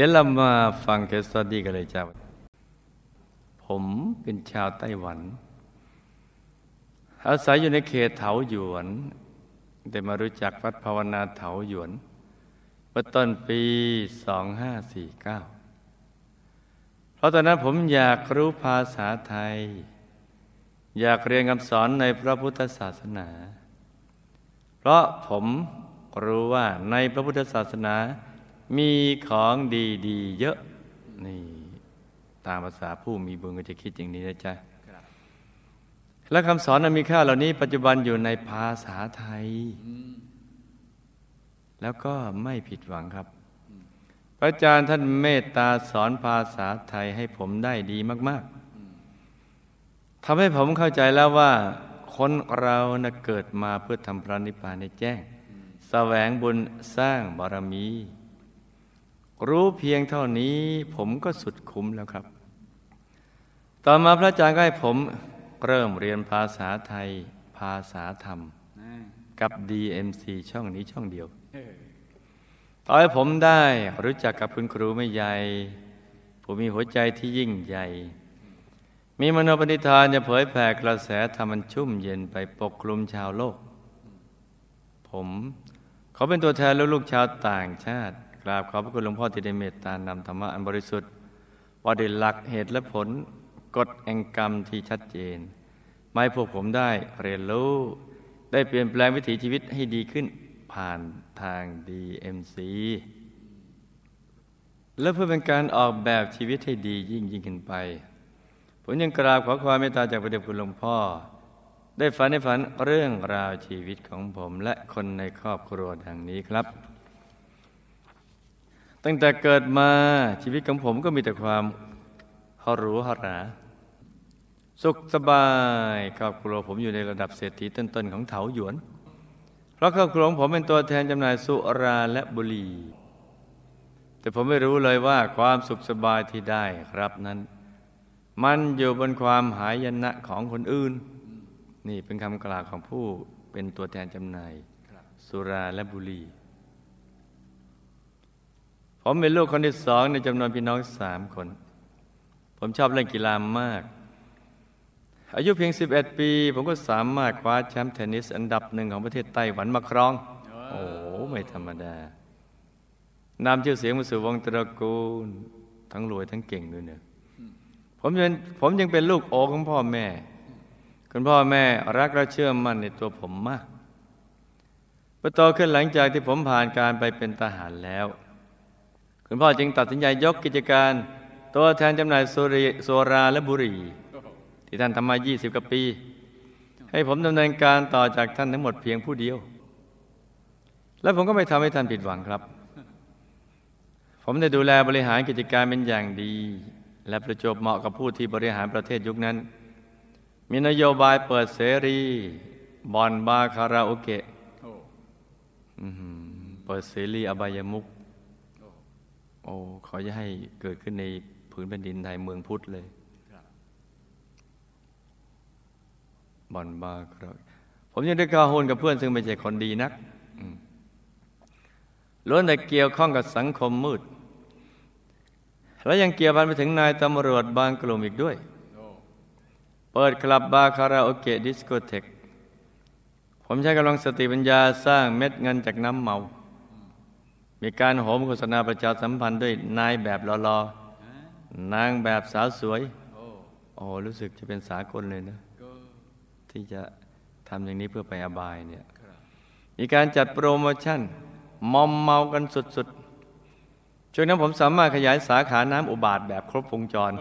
เดี๋ยวเรามาฟัง case study กันเลยจ้าผมเป็นชาวไต้หวัน อาศัยอยู่ในเขตเถาหยวน ได้มารู้จักวัดภาวนาเถาหยวนเมื่อต้นปี 2549 เพราะตอนนั้นผมอยากรู้ภาษาไทย อยากเรียนคำสอนในพระพุทธศาสนา เพราะผมรู้ว่าในพระพุทธศาสนา มีของดีๆเยอะนี่ตามภาษาผู้มีบุญก็จะคิดอย่างนี้นะจ๊ะและคำสอนอันมีค่าเหล่านี้ปัจจุบันอยู่ในภาษาไทย แล้วก็ไม่ผิดหวังครับ พระอาจารย์ท่านเมตตาสอนภาษาไทยให้ผมได้ดีมากๆทำให้ผมเข้าใจแล้วว่า คนเรานะเกิดมาเพื่อทำพระนิพพานในแจ้ง แสวงบุญสร้างบารมี รู้เพียงเท่านี้ผมก็สุดคุ้มแล้วครับ ต่อมาพระอาจารย์ก็ให้ผมเริ่มเรียนภาษาไทย ภาษาธรรม กับ DMC ช่องนี้ช่องเดียว ต่อให้ผมได้รู้จักกับคุณครูไม่ใหญ่ ผมมีหัวใจที่ยิ่งใหญ่ มีมโนปณิธานจะเผยแผ่กระแสธรรมันชุ่มเย็นไปปกคลุมชาวโลก ผมเขาเป็นตัวแทนลูกๆชาวต่างชาติ กราบขอบพระคุณหลวงพ่อที่ได้เมตตานำธรรมะอันบริสุทธิ์ว่าด้หลักเหตุและผลกฎแห่งกรรมที่ชัดเจนไม่พวกผมได้เรียนรู้ ได้เปลี่ยนแปลงวิถีชีวิตให้ดีขึ้นผ่านทาง DMC และเพื่อเป็นการออกแบบชีวิตให้ดียิ่งยิ่งขึ้นไป ผมยังกราบขอความเมตตาจากพระเดชคุณหลวงพ่อ ได้ฝันในฝันเรื่องราวชีวิตของผมและคนในครอบครัวดังนี้ครับ ตั้งแต่เกิดมาชีวิตของผมก็มีแต่ความหรูหรา สุขสบายครอบครัวผมอยู่ในระดับเศรษฐีต้นๆของเถาหยวน เพราะครอบครัวผมเป็นตัวแทนจำหน่ายสุราและบุหรี่แต่ผมไม่รู้เลยว่าความสุขสบายที่ได้ครับนั้น มันอยู่บนความหายนะของคนอื่น นี่เป็นคำกล่าวของผู้เป็นตัวแทนจำหน่ายสุราและบุหรี่ ผมเป็นลูกคนที่สองในจำนวนพี่น้องสามคน ผมชอบเล่นกีฬามาก อายุเพียง 11 ปี ผมก็สามารถคว้าแชมป์เทนนิส อันดับหนึ่งของประเทศไต้หวันมาครอง โอ้ไม่ธรรมดานำชื่อเสียงมาสู่วงตระกูล ทั้งรวยทั้งเก่งด้วยเนี่ยผมยังผมยังเป็นลูกโอของพ่อแม่ คุณพ่อแม่รักและเชื่อมั่นในตัวผมมากพอโตขึ้นหลังจากที่ผมผ่านการไปเป็นทหารแล้ว คุณพ่อจึงตัดสินใจยกกิจการ ตัวแทนจำหน่ายสุริโซราและบุหรี่ที่ท่านทำมา 20 กว่าปี ให้ผมดำเนินการต่อจากท่านทั้งหมดเพียงผู้เดียว และผมก็ไม่ทำให้ท่านผิดหวังครับ ผมได้ดูแลบริหารกิจการเป็นอย่างดี และประจบเหมาะกับผู้ที่บริหารประเทศยุคนั้น มีนโยบายเปิดเสรีบอนบาคาราโอเกะเปิดเสรีอบายมุก อ้เขาจะให้เกิดขึ้นในผืนแผ่นดินไทยเมืองพุทธเลยบอนบาครับ ผมยังได้กาโหนกับเพื่อนซึ่งไม่ใช่คนดีนักล้วนแต่เกี่ยวข้องกับสังคมมืด และยังเกี่ยวพันไปถึงนายตำรวจบางกลุ่มอีกด้วย เปิดคลับบาคาราโอเกะดิสโกเทค ผมใช้กำลังสติปัญญาสร้างเม็ดเงินจากน้ำเมา มีการโหมโฆษณาประชาสัมพันธ์ด้วยนายแบบรอๆนางแบบสาวสวย โอ้รู้สึกจะเป็นสากลเลยนะ ที่จะทำอย่างนี้เพื่อไปอบายเนี่ยมีการจัดโปรโมชั่น มอมเมากันสุดๆช่วงนั้นผมสามารถขยายสาขาน้ำอุบาทแบบครบวงจร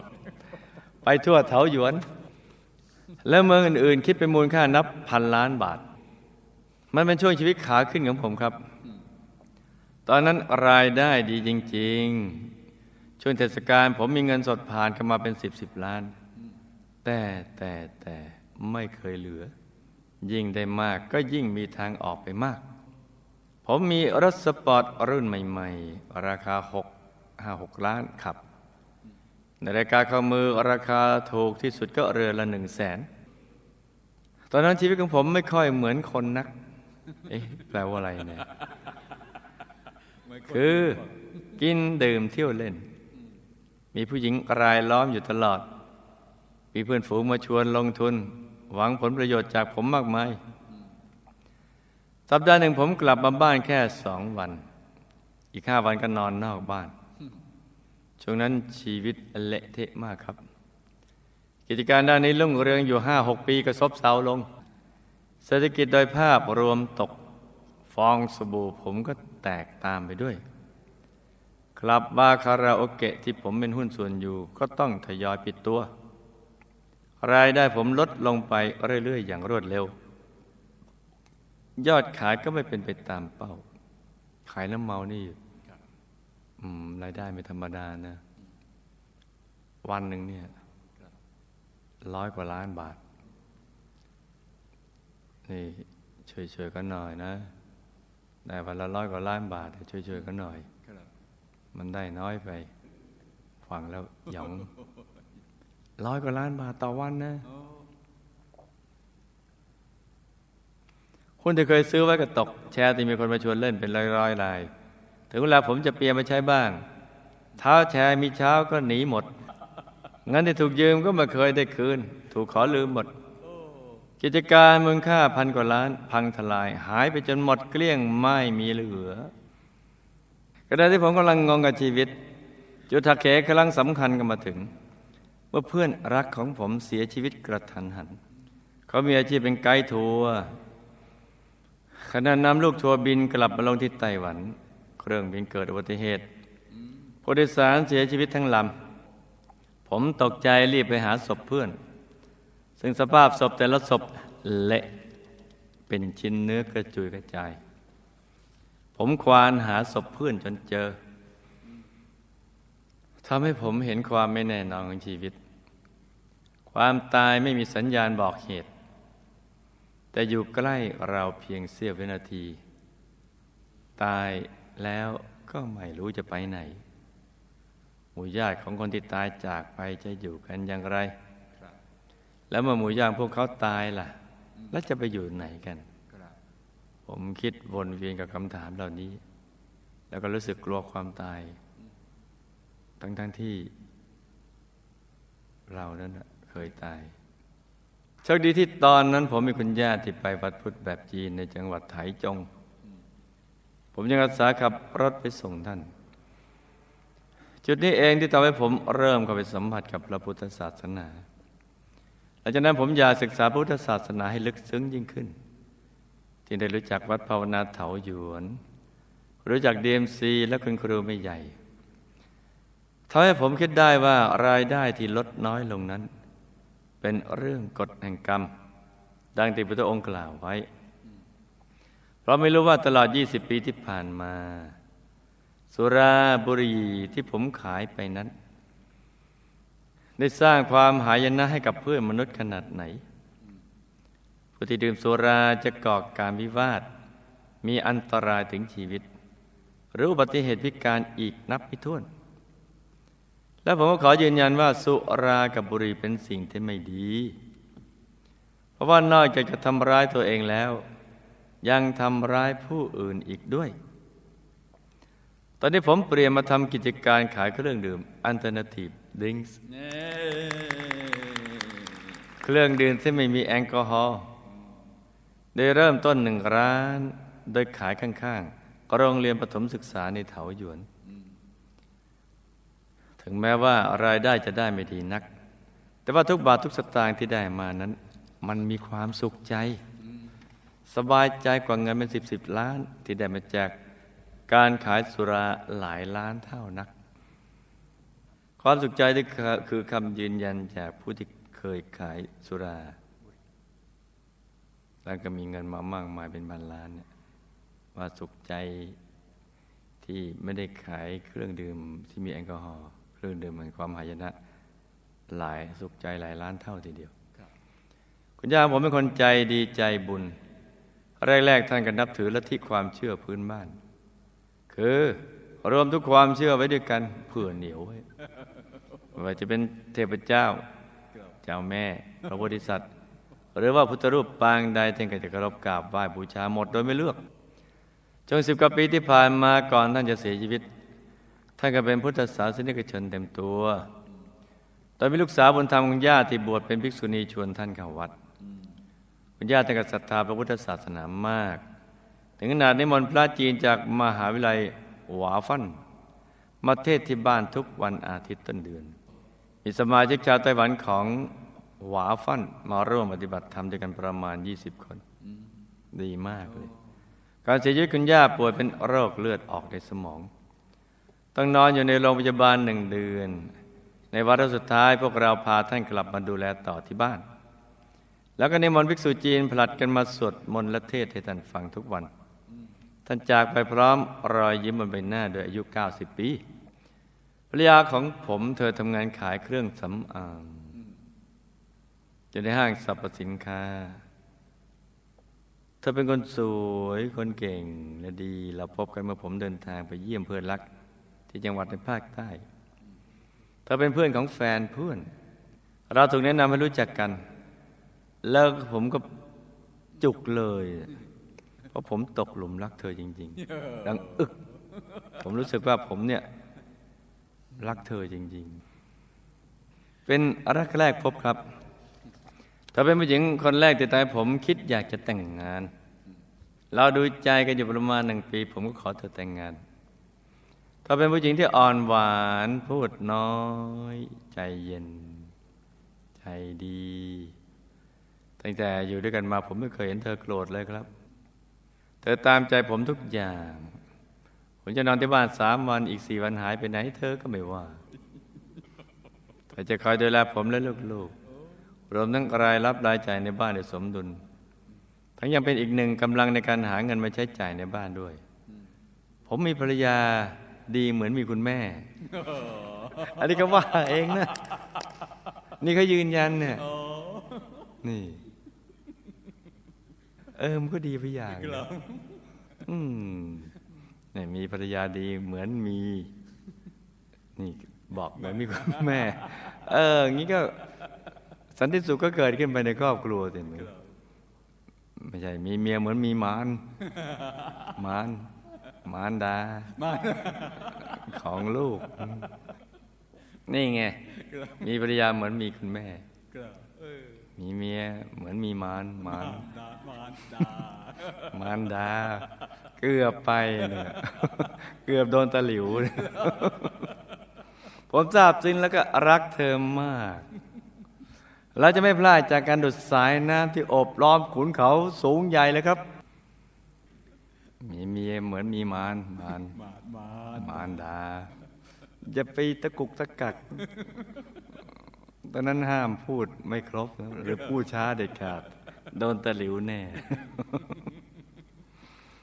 ไปทั่วเถาหยวน และเมืองอื่นๆ คิดเป็นมูลค่านับพันล้านบาท มันเป็นช่วงชีวิตขาขึ้นของผมครับ ตอนนั้นรายได้ดีจริง ๆ ช่วงเทศกาลผมมีเงินสดผ่านเข้ามาเป็นสิบสิบล้าน แต่แต่แต่ไม่เคยเหลือ ยิ่งได้มากก็ยิ่งมีทางออกไปมาก ผมมีรถสปอร์ตรุ่นใหม่ ๆ ราคาหกห้าหกล้านขับ ในรายการเข้ามือราคาถูกที่สุดก็เรือละหนึ่งแสนตอนนั้นชีวิตของผมไม่ค่อยเหมือนคนนัก เอ๊ะแปลว่าอะไรเนี่ย คือกินดื่มเที่ยวเล่น มีผู้หญิงรายล้อมอยู่ตลอด มีเพื่อนฝูงมาชวนลงทุน หวังผลประโยชน์จากผมมากมาย สัปดาห์หนึ่งผมกลับมาบ้านแค่สองวัน อีกห้าวันก็นอนนอกบ้าน ช่วงนั้นชีวิตเละเทะมากครับ กิจการด้านนี้รุ่งเรืองอยู่ห้าหกปีก็ซบเซาลง เศรษฐกิจโดยภาพรวมตก ฟองสบู่ผมก็ แตกตามไปด้วย คลับบาคาราโอเกะที่ผมเป็นหุ้นส่วนอยู่ ก็ต้องทยอยปิดตัว รายได้ผมลดลงไปเรื่อยๆ อย่างรวดเร็ว ยอดขายก็ไม่เป็นไปตามเป้า ขายน้ำเมานี่รายได้ไม่ธรรมดานะ วันหนึ่งเนี่ยร้อยกว่าล้านบาท นี่ช่วยๆกันหน่อยนะ ได้วันละร้อยกว่าล้านบาทช่วยๆกันหน่อย มันได้น้อยไปฟังแล้วหยองร้อยกว่าล้านบาทต่อวันนะหุ้นที่เคยซื้อไว้ก็ตก แชร์ที่มีคนมาชวนเล่นเป็นร้อยๆราย ถึงเวลาผมจะเปลี่ยนมาใช้บ้าง เท้าแชร์มีเช้าก็หนีหมดเงินที่ถูกยืมก็ไม่เคยได้คืน ถูกขอลืมหมด กิจการมูลค่าพันกว่าล้าน พังทลาย หายไปจนหมดเกลี้ยงไม่มีเหลือขณะที่ผมกำลังงงกับชีวิต จุดทักเขกำลังสำคัญก็มาถึง เมื่อเพื่อนรักของผมเสียชีวิตกระทันหัน เขามีอาชีพเป็นไกด์ทัวร์ขณะนำลูกทัวร์บินกลับมาลงที่ไต้หวัน เครื่องบินเกิดอุบัติเหตุผู้โดยสารเสียชีวิตทั้งลำผมตกใจรีบไปหาศพเพื่อน ซึ่งสภาพศพแต่ละศพเละเป็นชิ้นเนื้อกระจุยกระจาย ผมควานหาศพเพื่อนจนเจอทำให้ผมเห็นความไม่แน่นอนของชีวิต ความตายไม่มีสัญญาณบอกเหตุ แต่อยู่ใกล้เราเพียงเสี้ยววินาที ตายแล้วก็ไม่รู้จะไปไหน หมู่ญาติของคนที่ตายจากไปจะอยู่กันอย่างไร แล้วเมื่อหมู่ญาติพวกเขาตายล่ะ แล้วจะไปอยู่ไหนกัน ผมคิดวนเวียนกับคำถามเหล่านี้ แล้วก็รู้สึกกลัวความตาย ทั้งทั้งที่ เรานั้นเคยตายโชคดีที่ตอนนั้น ผมมีคุณญาติที่ไปวัดพุทธแบบจีนในจังหวัดไถจง ผมยังอาสาขับรถไปส่งท่าน จุดนี้เองที่ทำให้ผมเริ่มเข้าไปสัมผัสกับพระพุทธศาสนา หลังจากนั้นผมอยากศึกษาพุทธศาสนาให้ลึกซึ้งยิ่งขึ้นที่ได้รู้จักวัดภาวนาเถาหยวน รู้จักดียมซีและคุณครูไม่ใหญ่ทำให้ผมคิดได้ว่ารายได้ที่ลดน้อยลงนั้น เป็นเรื่องกฎแห่งกรรม ดังที่พระองค์กล่าวไว้ เพราะไม่รู้ว่าตลอด 20 ปีที่ผ่านมา สุราบุรีที่ผมขายไปนั้น ได้สร้างความหายนะให้กับเพื่อนมนุษย์ขนาดไหน ผู้ที่ดื่มสุราจะก่อการวิวาท มีอันตรายถึงชีวิต หรืออุบัติเหตุพิการอีกนับไม่ถ้วน และผมก็ขอยืนยันว่าสุรากับบุหรี่เป็นสิ่งที่ไม่ดี เพราะว่านอกจากจะทำร้ายตัวเองแล้ว ยังทำร้ายผู้อื่นอีกด้วยตอนนี้ผมเปลี่ยนมาทำกิจการขายเครื่องดื่ม Alternative Drinks เครื่องดื่มที่ไม่มีแอลกอฮอล์ได้เริ่มต้นหนึ่งร้าน โดยขายข้างๆโรงเรียนประถมศึกษาในเถาหยวน ถึงแม้ว่ารายได้จะได้ไม่ดีนัก แต่ว่าทุกบาททุกสตางค์ที่ได้มานั้น มันมีความสุขใจ สบายใจกว่าเงินเป็นสิบสิบล้าน ที่ได้มาจากการขายสุราหลายล้านเท่านัก ความสุขใจที่คือคำยืนยันจากผู้ที่เคยขายสุราแล้วก็มีเงินมามากมายเป็นพันล้านเนี่ยว่าสุขใจที่ไม่ได้ขายเครื่องดื่มที่มีแอลกอฮอล์เครื่องดื่มเหมือนความหายนะหลายสุขใจหลายล้านเท่าทีเดียวคุณย่าผมเป็นคนใจดีใจบุญ แรกๆท่านก็นับถือลัทธิความเชื่อพื้นบ้าน คือ รวมทุกความเชื่อไว้ด้วยกันเพื่อเหนียวไว้ว่าจะเป็นเทพเจ้า เจ้าแม่ พระโพธิสัตว์ หรือว่าพุทธรูปปางใดท่านก็จะเคารพกราบไหว้บูชาหมดโดยไม่เลือกจนสิบกว่าปีที่ผ่านมาก่อนท่านจะเสียชีวิต ท่านก็เป็นพุทธศาสนิกชนเต็มตัว ตอนมีลูกสาวบุญธรรมของญาติที่บวชเป็นภิกษุณีชวนท่านเข้าวัด คุณญาติท่านก็ศรัทธาพระพุทธศาสนามาก ถึงขนาดนิมนต์พระจีนจากมหาวิทยาลัย วาฟันมาเทศที่บ้านทุกวันอาทิตย์ต้นเดือน มีสมาชิกชาวไต้หวันของหวาฟันมาร่วมปฏิบัติธรรมด้วยกันประมาณ 20 คน ดีมากเลย การเสียชีวิตคุณย่าป่วยเป็นโรคเลือดออกในสมอง ต้องนอนอยู่ในโรงพยาบาลหนึ่งเดือน ในวาระสุดท้ายพวกเราพาท่านกลับมาดูแลต่อที่บ้าน แล้วก็นิมนต์ภิกษุจีนผลัดกันมาสวดมนต์และเทศให้ท่านฟังทุกวัน ท่านจากไปพร้อมรอยยิ้มบนใบหน้าโดยอายุ 90 ปีภรรยาของผมเธอทำงานขายเครื่องสำอางอยู่ในห้างสรรพสินค้า เธอเป็นคนสวยคนเก่งและดี เราพบกันเมื่อผมเดินทางไปเยี่ยมเพื่อนรัก ที่จังหวัดในภาคใต้ เธอเป็นเพื่อนของแฟนเพื่อน เราถูกแนะนำให้รู้จักกัน แล้วผมก็จุกเลย เพราะผมตกหลุมรักเธอจริง ๆ ดังอึก ผมรู้สึกว่าผมเนี่ย รักเธอจริง ๆ เป็นรักแรกพบครับเธอเป็นผู้หญิงคนแรกที่ตายผมคิดอยากจะแต่งงาน เราดูใจกันอยู่ประมาณหนึ่งปี ผมก็ขอเธอแต่งงานเธอเป็นผู้หญิงที่อ่อนหวานพูดน้อย ใจเย็น ใจดี ตั้งแต่อยู่ด้วยกันมาผมไม่เคยเห็นเธอโกรธเลยครับ เธอตามใจผมทุกอย่าง ผมจะนอนที่บ้านสามวันอีกสี่วันหายไปไหน เธอก็ไม่ว่าเธอจะคอยดูแลผมและลูกๆ รวมทั้งรายรับรายจ่ายในบ้านในสมดุล ทั้งยังเป็นอีกหนึ่งกำลังในการหาเงินมาใช้จ่ายในบ้านด้วย ผมมีภรรยาดีเหมือนมีคุณแม่ อันนี้ก็ว่าเองนะ นี่เขายืนยันเนี่ยนี่ เออมันก็ดีไปอย่างนะอืมเนี่ยมีภรรยาดีเหมือนมี นี่บอกเหมือนมีคุณแม่ เอออย่างนี้ก็ สันติสุขก็เกิดขึ้นไปในครอบครัวสิไม่ใช่ มีเมียเหมือนมีมารมารมารดาของลูก นี่ไง มีภรรยาเหมือนมีคุณแม่ มีเมียเหมือนมีมารมาร มารดา เกือบไปเนี่ยเกือบโดนตะหลิว ผมทราบซึ้งแล้วก็รักเธอมากเราจะไม่พลาดจากการดุดสายน้ำที่อบล้อมขุนเขาสูงใหญ่เลยครับ มีเมียเหมือนมีมารมารมารดาอย่าไปตะกุกตะกัก ตอนนั้นห้ามพูดไม่ครบ หรือพูดช้าเด็ดขาด โดนตะหลิวแน่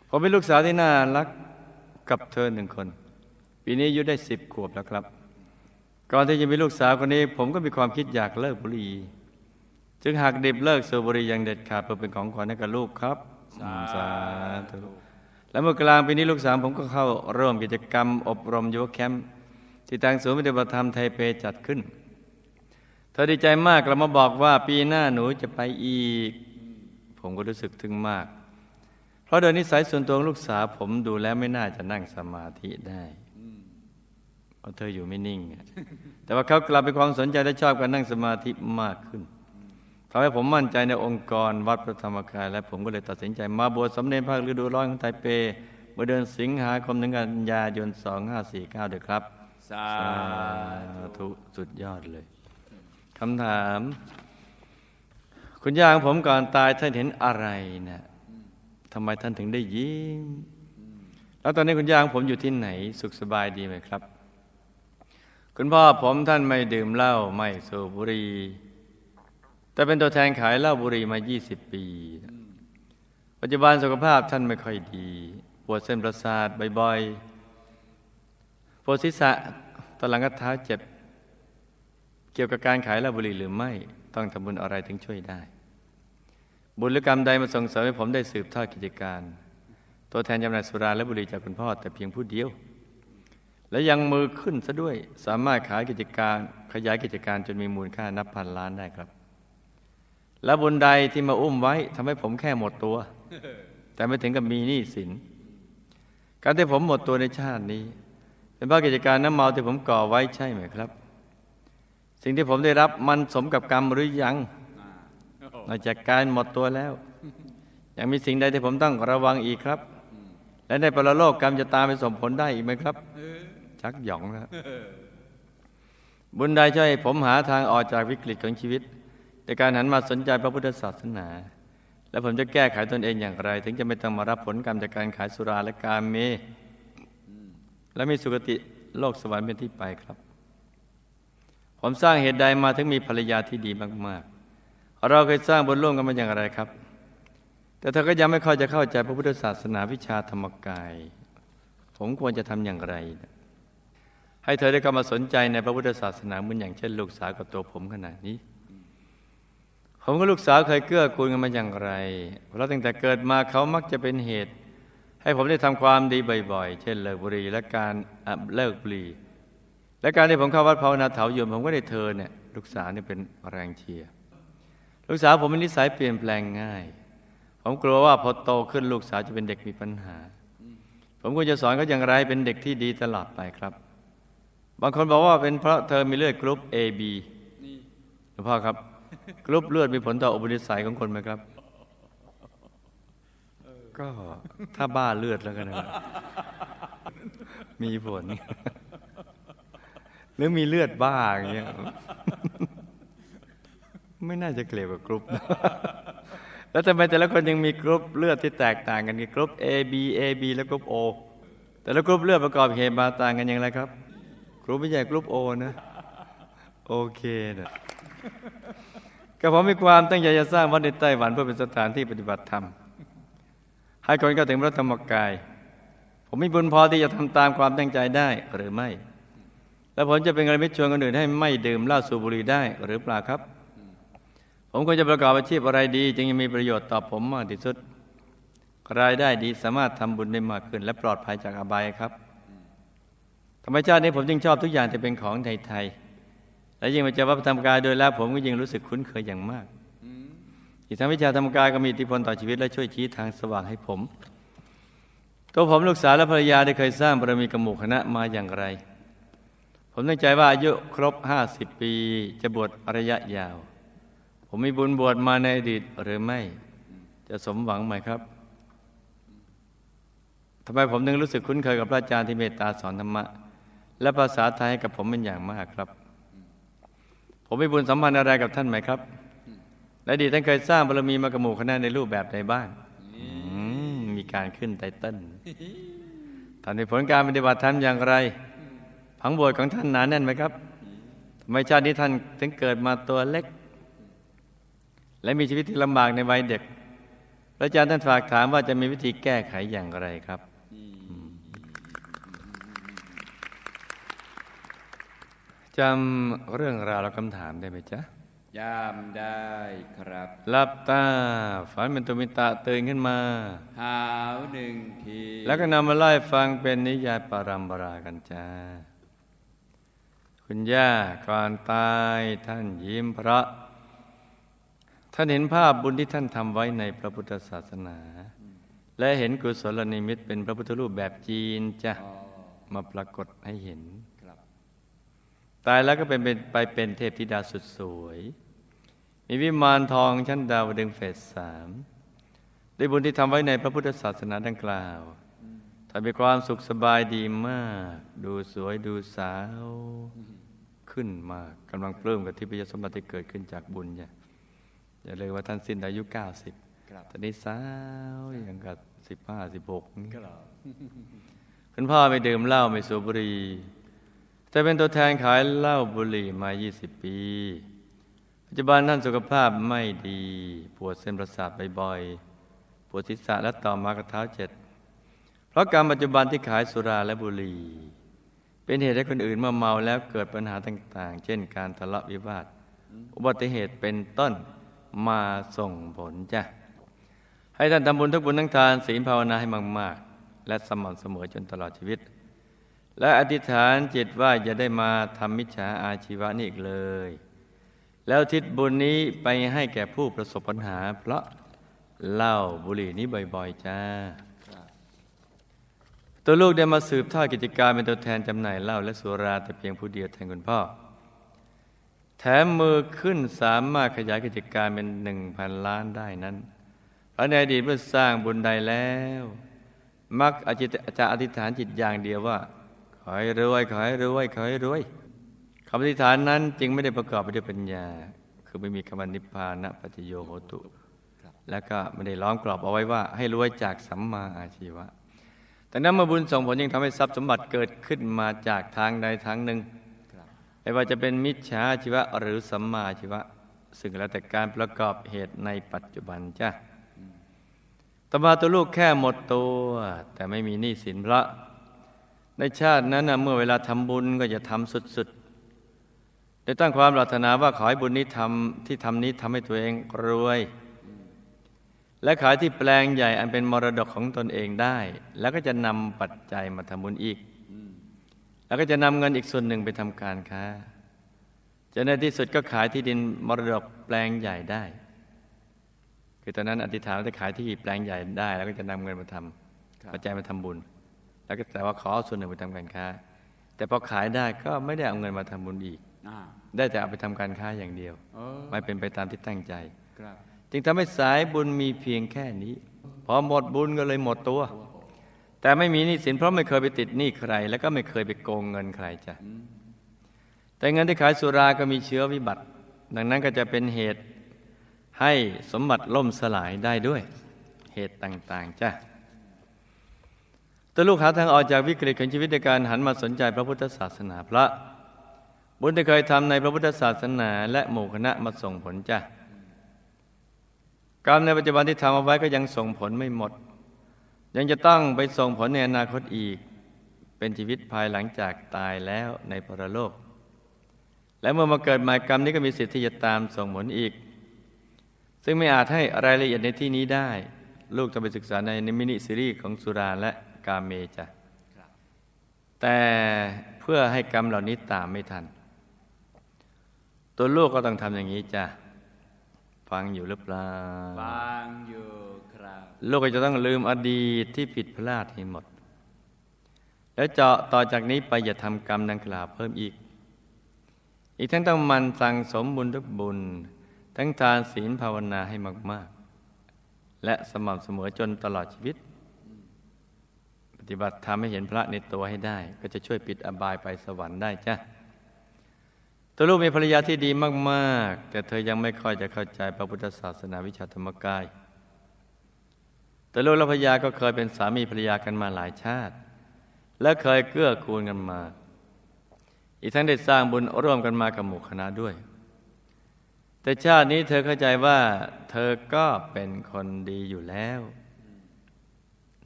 ผมเป็นลูกสาวที่น่ารักกับเธอหนึ่งคน ปีนี้อายุได้สิบขวบแล้วครับ ก่อนที่จะมีลูกสาวคนนี้ ผมก็มีความคิดอยากเลิกบุหรี่จึงหักดิบเลิกสูบบุหรี่อย่างเด็ดขาดเพื่อเป็นของขวัญให้กับลูกครับสาธุและเมื่อกลางปีนี้ลูกสาวผมก็เข้าร่วมกิจกรรม อบรมยุวแคมป์ที่ทางศูนย์ปฏิบัติธรรมไทเปจัดขึ้น เธอดีใจมากเรามาบอกว่าปีหน้าหนูจะไปอีก ผมก็รู้สึกทึ่งมาก เพราะโดยนิสัยส่วนตัวของลูกสาวผมดูแล้วไม่น่าจะนั่งสมาธิได้เพราะเธออยู่ไม่นิ่ง แต่ว่าเขากลับไปความสนใจและชอบการนั่งสมาธิมากขึ้นทำให้ผมมั่นใจในองค์กรวัดพระธรรมกาย และผมก็เลยตัดสินใจมาบวชสำเร็จภาคฤดูร้อนของไทเปเมื่อเดือนสิงหาคมถึงกันยายน 2549ด้วยครับ สาธุ สุดยอดเลยคำถาม คุณย่าของผมก่อนตายท่านเห็นอะไรนะทำไมท่านถึงได้ยิ้ม แล้วตอนนี้คุณย่าของผมอยู่ที่ไหน สุขสบายดีไหมครับ คุณพ่อผมท่านไม่ดื่มเหล้าไม่สูบบุหรี่แต่เป็นตัวแทนขายเหล้าบุหรี่มา 20 ปี ปัจจุบันสุขภาพท่านไม่ค่อยดี ปวดเส้นประสาทบ่อยๆปวดศีรษะตอนหลังก็เท้าเจ็บ เกี่ยวกับการขายเหล้าบุหรี่หรือไม่ ต้องทำบุญอะไรถึงช่วยได้ บุญหรือกรรมใดมาส่งเสริมให้ผมได้สืบทอดกิจการ ตัวแทนจำหน่ายสุราและบุหรี่จากคุณพ่อแต่เพียงผู้เดียว และยังมือขึ้นซะด้วยสามารถขายกิจการขยายกิจการจนมีมูลค่านับพันล้านได้ครับ และบุญใดที่มาอุ้มไว้ทำให้ผมแค่หมดตัว แต่ไม่ถึงกับมีหนี้สิน การที่ผมหมดตัวในชาตินี้ เป็นเพราะกิจการน้ำเมาที่ผมก่อไว้ใช่ไหมครับ สิ่งที่ผมได้รับมันสมกับกรรมหรือยัง นอกจากการหมดตัวแล้ว ยังมีสิ่งใดที่ผมต้องระวังอีกครับ และในปรโลกกรรมจะตามไปส่งผลได้อีกไหมครับ ชักหยองแล้วบุญใดช่วยผมหาทางออกจากวิกฤตของชีวิตในการหันมาสนใจพระพุทธศาสนา และผมจะแก้ไขตนเองอย่างไร ถึงจะไม่ต้องมารับผลกรรมจากการขายสุราและการเมและมีสุคติโลกสวรรค์เป็นที่ไปครับ ผมสร้างเหตุใดมาถึงมีภรรยาที่ดีมาก ๆ เราเคยสร้างบุญร่วมกันมาอย่างไรครับ แต่เธอก็ยังไม่ค่อยจะเข้าใจพระพุทธศาสนาวิชาธรรมกาย ผมควรจะทำอย่างไร ให้เธอได้เข้ามาสนใจในพระพุทธศาสนาเหมือนอย่างเช่น ลูกสาวกับตัวผมขนาดนี้ ผมกับลูกสาวเคยเกื้อกูลกันมาอย่างไร เพราะตั้งแต่เกิดมาเขามักจะเป็นเหตุ ให้ผมได้ทำความดีบ่อยๆ เช่นเลิกบุหรี่และการเลิกบุหรี่และการที่ผมเข้าวัดภาวนาเถาโยมผมก็ได้เธอเนี่ยลูกสาวเนี่ยเป็นแรงเชียร์ ลูกสาวผมมีนิสัยเปลี่ยนแปลงง่าย ผมกลัวว่าพอโตขึ้นลูกสาวจะเป็นเด็กมีปัญหา ผมควรจะสอนเขาอย่างไรเป็นเด็กที่ดีตลอดไปครับ บางคนบอกว่าเป็นเพราะเธอมีเลือดกรุ๊ป AB หลวงพ่อครับกรุ๊ปเลือดมีผลต่ออุปนิสัยของคนไหมครับ ก็ถ้าบ้าเลือดแล้วกันนะมีผล หรือมีเลือดบ้าอย่างเงี้ย ไม่น่าจะเกี่ยวกับกรุ๊ปนะแล้วทำไมแต่ละคนยังมีกรุ๊ปเลือดที่แตกต่างกันกรุ๊ป A B AB แล้วกรุ๊ป O แต่ละกรุ๊ปเลือดประกอบเหตุมาต่างกันอย่างไรครับ กรุ๊ปไม่ใช่กรุ๊ป O นะ โอเคนะก็ผมมีความตั้งใจจะสร้างวัดในไต้หวันเพื่อเป็นสถานที่ปฏิบัติธรรม ให้คนเข้าถึงพระธรรมกาย ผมมีบุญพอที่จะทำตามความตั้งใจได้หรือไม่ แล้วผมจะเป็นอะไรไม่ชวนคนอื่นให้ไม่ดื่มเหล้าสูบบุหรี่ได้หรือเปล่าครับ ผมควรจะประกอบอาชีพอะไรดี จึงจะมีประโยชน์ต่อผมมากที่สุด รายได้ดีสามารถทำบุญได้มากขึ้น และปลอดภัยจากอบายครับ ธรรมชาตินี้ผมจึงชอบทุกอย่างที่เป็นของไทยๆและยิ่งมาเจอวัดธรรมกายโดยแล้ว ผมก็ยิ่งรู้สึกคุ้นเคยอย่างมากอีกทั้งวิชาธรรมกายก็มีอิทธิพลต่อชีวิตและช่วยชี้ทางสว่างให้ผม ตัวผมลูกสาวและภรรยาได้เคยสร้างบารมีกหมู่คณะมาอย่างไร ผมตั้งใจว่าอายุครบห้าสิบปี จะบวชระยะยาว ผมมีบุญบวชมาในอดีตหรือไม่ จะสมหวังไหมครับทำไมผมถึงรู้สึกคุ้นเคยกับพระอาจารย์ที่เมตตาสอนธรรมะ และภาษาไทยให้กับผมเป็นอย่างมากครับ ผมมีบุญสัมพันธ์อะไรกับท่านไหมครับ และดีท่านเคยสร้างบารมีมากระหมู่คณะในรูปแบบใดบ้างมีการขึ้นไตเติ้ลท่านมีผลการปฏิบัติธรรมอย่างไร ผังบวชของท่านหนาแน่นไหมครับทำไมชาตินี้ท่านถึงเกิดมาตัวเล็ก และมีชีวิตที่ลำบากในวัยเด็ก พระอาจารย์ท่านฝากถามว่าจะมีวิธีแก้ไขอย่างไรครับ จำเรื่องราวและคำถามได้ไหมจ๊ะจำได้ครับหลับตา ฝันเป็นตุมิตะตื่นขึ้นมา หาวหนึ่งที แล้วก็นำมาไล่ฟังเป็นนิยายปารัมปรากันจ้า คุณย่าก่อนตายท่านยิ้มเพราะ ท่านเห็นภาพบุญที่ท่านทำไว้ในพระพุทธศาสนา และเห็นกุศลนิมิตเป็นพระพุทธรูปแบบจีนจ้ะมาปรากฏให้เห็น ตายแล้วก็เป็นไปเป็นเทพธิดาสุดสวย มีวิมานทองชั้นดาวดึงเฟสสามด้วยบุญที่ทำไว้ในพระพุทธศาสนาดังกล่าวทำให้ความสุขสบายดีมาก ดูสวยดูสาว ขึ้นมากกำลังปลื้มกับที่พระสมบัติเกิดขึ้นจากบุญเนี่ย อย่าเลยว่าท่านสิ้นอายุเก้าสิบตอนนี้สาวอย่างกับสิบห้าสิบหกนี่คุณพ่อไม่ดื่มเหล้าไม่สูบบุหรี่แต่เป็นตัวแทนขายเหล้าบุหรี่มา 20 ปี ปัจจุบันท่านสุขภาพไม่ดี ปวดเส้นประสาทบ่อยๆ ปวดศีรษะและต่อมากระเท้าเจ็ด เพราะการปัจจุบันที่ขายสุราและบุหรี่เป็นเหตุให้คนอื่นมาเมาแล้วเกิดปัญหาต่าง ๆ เช่นการทะเลาะวิวาท อุบัติเหตุเป็นต้น มาส่งผลจ้ะให้ท่านทำบุญทุกบุญทั้งทานศีลภาวนาให้มากๆ และสม่ำเสมอจนตลอดชีวิต และอธิษฐานจิตว่าจะได้มาทำมิจฉาอาชีวะนี่อีกเลย แล้วทิศบุญนี้ไปให้แก่ผู้ประสบปัญหา เพราะเล่าบุหรี่นี้บ่อยๆจ้าตัวลูกได้มาสืบทอดกิจการเป็นตัวแทนจำหน่ายเหล้าและสุราแต่เพียงผู้เดียวแทนคุณพ่อ แถมมือขึ้นสามารถขยายกิจการเป็นหนึ่งพันล้านได้นั้นพระในอดีตเมื่อสร้างบุญใดแล้ว มักอาจจะอธิษฐานจิตอย่างเดียวว่า ขอให้รวยขอให้รวยขอให้รวยคำอธิษฐานนั้นจึงไม่ได้ประกอบไปด้วยปัญญา คือไม่มีคำนิพพานะปัจโยโหตุ แล้วก็ไม่ได้ล้อมกรอบเอาไว้ว่า ให้รวยจากสัมมาอาชีวะ แต่นั้นเมื่อบุญส่งผลยังทำให้ทรัพย์สมบัติเกิดขึ้นมาจากทางใดทางหนึ่ง ไม่ว่าจะเป็นมิจฉาชีวะหรือสัมมาชีวะ ซึ่งแล้วแต่การประกอบเหตุในปัจจุบันจ้ะต่อมาตัวลูกแค่หมดตัว แต่ไม่มีหนี้สินพระ ในชาตินั้นนะเมื่อเวลาทำบุญก็จะทำสุดๆได้ตั้งความปรารถนาว่าขอให้บุญนี้ทำที่ทำนี้ทำให้ตัวเองรวย และขายที่แปลงใหญ่อันเป็นมรดกของตนเองได้ แล้วก็จะนำปัจจัยมาทำบุญอีก แล้วก็จะนำเงินอีกส่วนหนึ่งไปทำการค้าจะในที่สุดก็ขายที่ดินมรดกแปลงใหญ่ได้ คือตอนนั้นอธิษฐานว่าจะขายที่แปลงใหญ่ได้ แล้วก็จะนำเงินมาทำปัจจัยมาทำบุญ แล้วก็แต่ว่าขอเอาส่วนหนึ่งไปทำการค้า แต่พอขายได้ก็ไม่ได้เอาเงินมาทำบุญอีกอ่าได้แต่เอาไปทำการค้าอย่างเดียวเออไม่เป็นไปตามที่ตั้งใจครับจึงทำให้สายบุญมีเพียงแค่นี้ พอหมดบุญก็เลยหมดตัว แต่ไม่มีหนี้สินเพราะไม่เคยไปติดหนี้ใคร แล้วก็ไม่เคยไปโกงเงินใครจ้ะแต่เงินที่ขายสุราก็มีเชื้อวิบัติ ดังนั้นก็จะเป็นเหตุให้สมบัติล่มสลายได้ด้วย เหตุต่างๆจ้ะตัวลูกหาทางออกจากวิกฤตของชีวิตในการหันมาสนใจพระพุทธศาสนาพระ บุญที่เคยทำในพระพุทธศาสนา และหมู่คณะมาส่งผลจ้ะกรรมในปัจจุบันที่ทำเอาไว้ก็ยังส่งผลไม่หมด ยังจะต้องไปส่งผลในอนาคตอีก เป็นชีวิตภายหลังจากตายแล้วในปรโลก และเมื่อมาเกิดใหม่กรรมนี้ก็มีสิทธิ์ที่จะตามส่งผลอีก ซึ่งไม่อาจให้รายละเอียดในที่นี้ได้ ลูกต้องไปศึกษาในนิมินิซีรีส์ของสุราและกาเมจะแต่เพื่อให้กรรมเหล่านี้ตามไม่ทัน ตัวลูกก็ต้องทำอย่างนี้จ้ะฟังอยู่หรือเปล่าฟังอยู่ ลูกก็จะต้องลืมอดีตที่ผิดพลาดให้หมด แล้วเจาะต่อจากนี้ไปอย่าทำกรรมดังกล่าวเพิ่มอีก อีกทั้งต้องมันสั่งสมบุญทุกบุญ ทั้งทานศีลภาวนาให้มาก ๆ และสม่ำเสมอจนตลอดชีวิต ปฏิบัติทำให้เห็นพระในตัวให้ได้ ก็จะช่วยปิดอบายไปสวรรค์ได้จ้ะตัวลูกมีภรรยาที่ดีมาก ๆ แต่เธอยังไม่ค่อยจะเข้าใจพระพุทธศาสนาวิชาธรรมกาย แต่ลูกและภรรยาก็เคยเป็นสามีภรรยากันมาหลายชาติ และเคยเกื้อกูลกันมา อีกทั้งได้สร้างบุญร่วมกันมากับหมู่คณะด้วย แต่ชาตินี้เธอเข้าใจว่า เธอก็เป็นคนดีอยู่แล้ว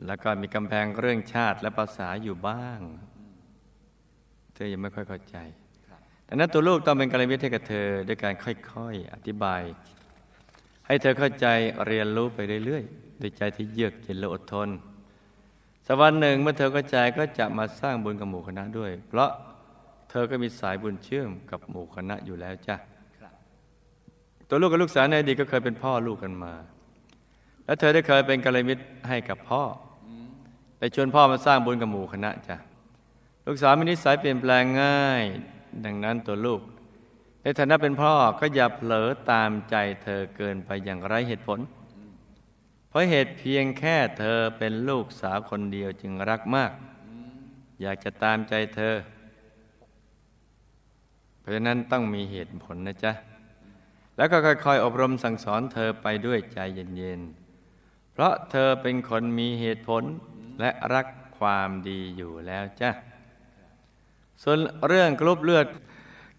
แล้วก็มีกำแพงเรื่องชาติและภาษาอยู่บ้าง เธอยังไม่ค่อยเข้าใจดังนั้นตัวลูกต้องเป็นกัลยาณมิตรให้กับเธอด้วยการค่อยๆอธิบาย ให้เธอเข้าใจเรียนรู้ไปเรื่อยๆ ด้วยใจที่เยือกเย็นและอดทนสักวันหนึ่งเมื่อเธอเข้าใจก็จะมาสร้างบุญกับหมู่คณะด้วย เพราะเธอก็มีสายบุญเชื่อมกับหมู่คณะอยู่แล้วจ้ะตัวลูกกับลูกสาวในอดีตก็เคยเป็นพ่อลูกกันมา และเธอได้เคยเป็นกัลยาณมิตรให้กับพ่อได้ชวนพ่อมาสร้างบุญกับหมู่คณะจ้ะลูกสาวมีนิสัยเปลี่ยนแปลงง่าย ดังนั้นตัวลูก ในฐานะเป็นพ่อก็อย่าเผลอตามใจเธอเกินไปอย่างไร้เหตุผล เพราะเหตุเพียงแค่เธอเป็นลูกสาวคนเดียวจึงรักมาก อยากจะตามใจเธอ เพราะฉะนั้นต้องมีเหตุผลนะจ๊ะ แล้วก็ค่อยๆ อบรมสั่งสอนเธอไปด้วยใจเย็นๆ เพราะเธอเป็นคนมีเหตุผลและรักความดีอยู่แล้วจ้ะ ส่วนเรื่องกรุ๊ปเลือด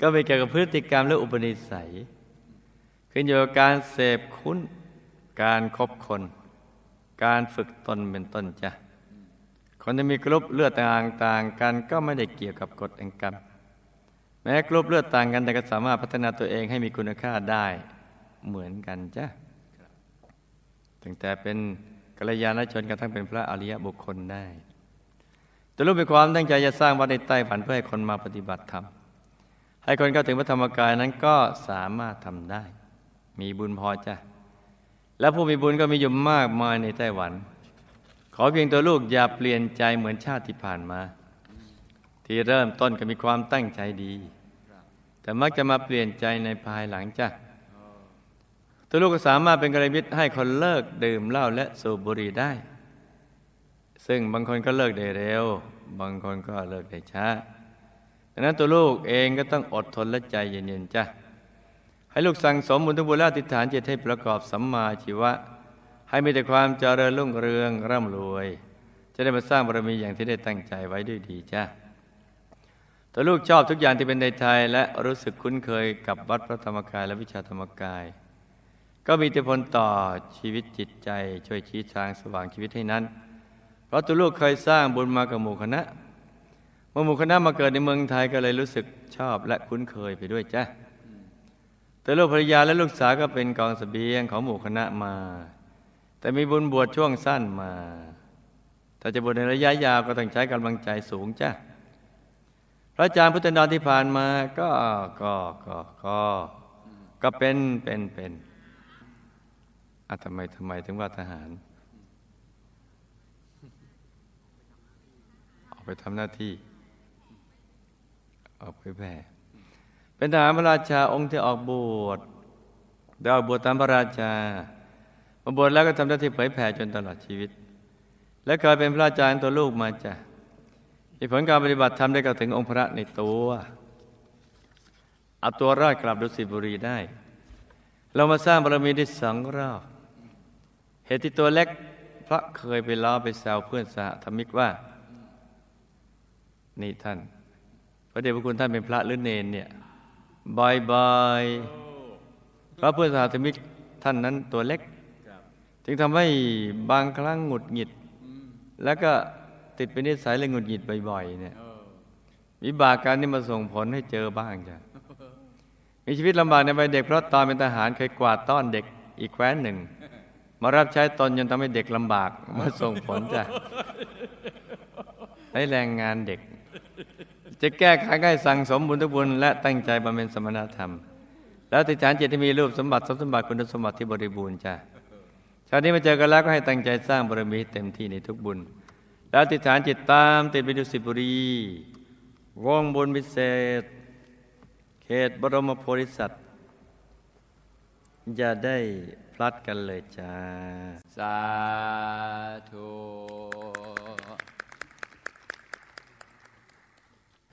ก็เป็นเกี่ยวกับพฤติกรรมและอุปนิสัย ขึ้นอยู่กับการเสพคุ้นการคบคน การฝึกตนเป็นต้นจ้ะคนที่มีกรุ๊ปเลือดต่างๆกันก็ไม่ได้เกี่ยวกับกฎแห่งกรรมแม้กรุ๊ปเลือดต่างกันแต่ก็สามารถพัฒนาตัวเองให้มีคุณค่าได้เหมือนกันจ้ะตั้งแต่เป็นกัลยาณชนกระทั่งเป็นพระอริยบุคคลได้แต่ลูกมีความตั้งใจจะสร้างวัดในใต้ฝันเพื่อให้คนมาปฏิบัติธรรมให้คนเข้าถึงพระธรรมกายนั้นก็สามารถทำได้ มีบุญพอจ้ะ และผู้มีบุญก็มีอยู่มากมายในไต้หวัน ขอเพียงตัวลูกอย่าเปลี่ยนใจเหมือนชาติที่ผ่านมา ที่เริ่มต้นก็มีความตั้งใจดี แต่มักจะมาเปลี่ยนใจในภายหลังจ้ะตัวลูกก็สามารถเป็นกระยิตให้คนเลิกดื่มเหล้าและสูบบุหรี่ได้ ซึ่งบางคนก็เลิกได้เร็ว บางคนก็เลิกได้ช้าดังนั้นตัวลูกเองก็ต้องอดทนและใจเย็นๆจ้ะ ให้ลูกสั่งสมบุญทุบุญและติฐานจิตให้ประกอบสัมมาชีวะ ให้มีแต่ความเจริญรุ่งเรืองร่ำรวย จะได้มาสร้างบารมีอย่างที่ได้ตั้งใจไว้ด้วยดีจ้ะตัวลูกชอบทุกอย่างที่เป็นในไทย และรู้สึกคุ้นเคยกับวัดพระธรรมกายและวิชาธรรมกาย ก็มีอิทธิพลต่อชีวิตจิตใจ ช่วยชี้ทางสว่างชีวิตให้นั้น เพราะตัวลูกเคยสร้างบุญมากับหมู่คณะเมื่อหมู่คณะมาเกิดในเมืองไทยก็เลยรู้สึกชอบและคุ้นเคยไปด้วยจ้ะ แต่ลูกภรรยาและลูกสาวก็เป็นกองสเสบียงของหมู่คณะมา แต่มีบุญบวชช่วงสั้นมา ถ้าจะบวชในระยะยาวก็ต้องใช้กำลังใจสูงจ้ะพระอาจารย์พุทธนดรที่ผ่านมาก็ก็ก็ก็ก็เป็นเป็นเป็นอะทำไมทำไมถึงว่าทหาร ออกไปทำหน้าที่ ออกไปแผ่ เป็นทหารพระราชาองค์ที่ออกบวชได้ออกบวชตามพระราชามาบวชแล้วก็ทำหน้าที่เผยแผ่จนตลอดชีวิต และเคยเป็นพระอาจารย์ตัวลูกมาจ้ะมีผลการปฏิบัติทำได้ก็ถึงองค์พระในตัวเอาตัวรอดกลับดุสิตบุรีได้ เรามาสร้างบารมีได้สองรอบ เหตุที่ตัวเล็กพระเคยไปล้อไปแซวเพื่อนสหธรรมิกว่า นี่ท่าน พระเดชพระคุณท่านเป็นพระหรือเนนเนี่ย บอยบอยพระเพื่อนสหธมิกท่านนั้นตัวเล็ก จึงทำให้บางครั้งหงุดหงิด แล้วก็ติดเป็นนิสัยเลยหงุดหงิดบ่อยๆเนี่ยวิบากการนี้มาส่งผลให้เจอบ้างจ้ะมีชีวิตลำบากในวัยเด็กเพราะตอนเป็นทหารเคยกวาดต้อนเด็กอีกแคว้นหนึ่ง มารับใช้ตนจนทำให้เด็กลำบากมาส่งผลจ้ะให้แรงงานเด็ก จะแก้ไขให้สั่งสมบุญทุกบุญและตั้งใจบำเพ็ญสมณธรรม แล้วติฐานจิตที่มีรูปสมบัติสมบัติคุณสมบัติที่บริบูรณ์จ้ะชาตินี้มาเจอกันแล้วก็ให้ตั้งใจสร้างบารมีเต็มที่ในทุกบุญ แล้วติฐานจิตตามติดไปดูสิบุรีวงบุญพิเศษ เขตบรมโพธิสัตว์อย่าได้พลัดกันเลยจ้า สาธุ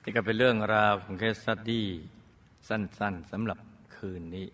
นี่ก็เป็นเรื่องราวของเคสสตดี้สั้น ๆสำหรับคืนนี้